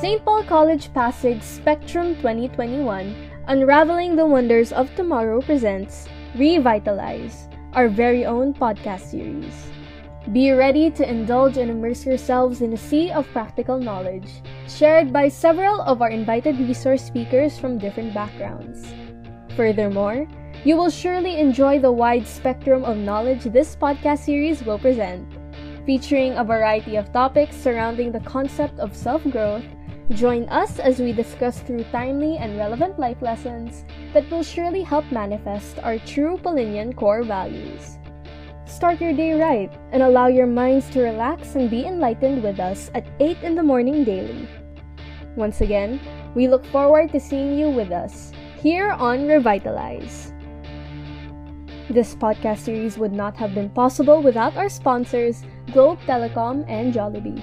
St. Paul College Pasig Spectrum 2021 Unraveling the Wonders of Tomorrow presents Revitalize, our very own podcast series. Be ready to indulge and immerse yourselves in a sea of practical knowledge, shared by several of our invited resource speakers from different backgrounds. Furthermore, you will surely enjoy the wide spectrum of knowledge this podcast series will present, featuring a variety of topics surrounding the concept of self growth. Join us as we discuss through timely and relevant life lessons that will surely help manifest our true Paulinian core values. Start your day right and allow your minds to relax and be enlightened with us at 8 in the morning daily. Once again, we look forward to seeing you with us here on Revitalize. This podcast series would not have been possible without our sponsors, Globe Telecom and Jollibee.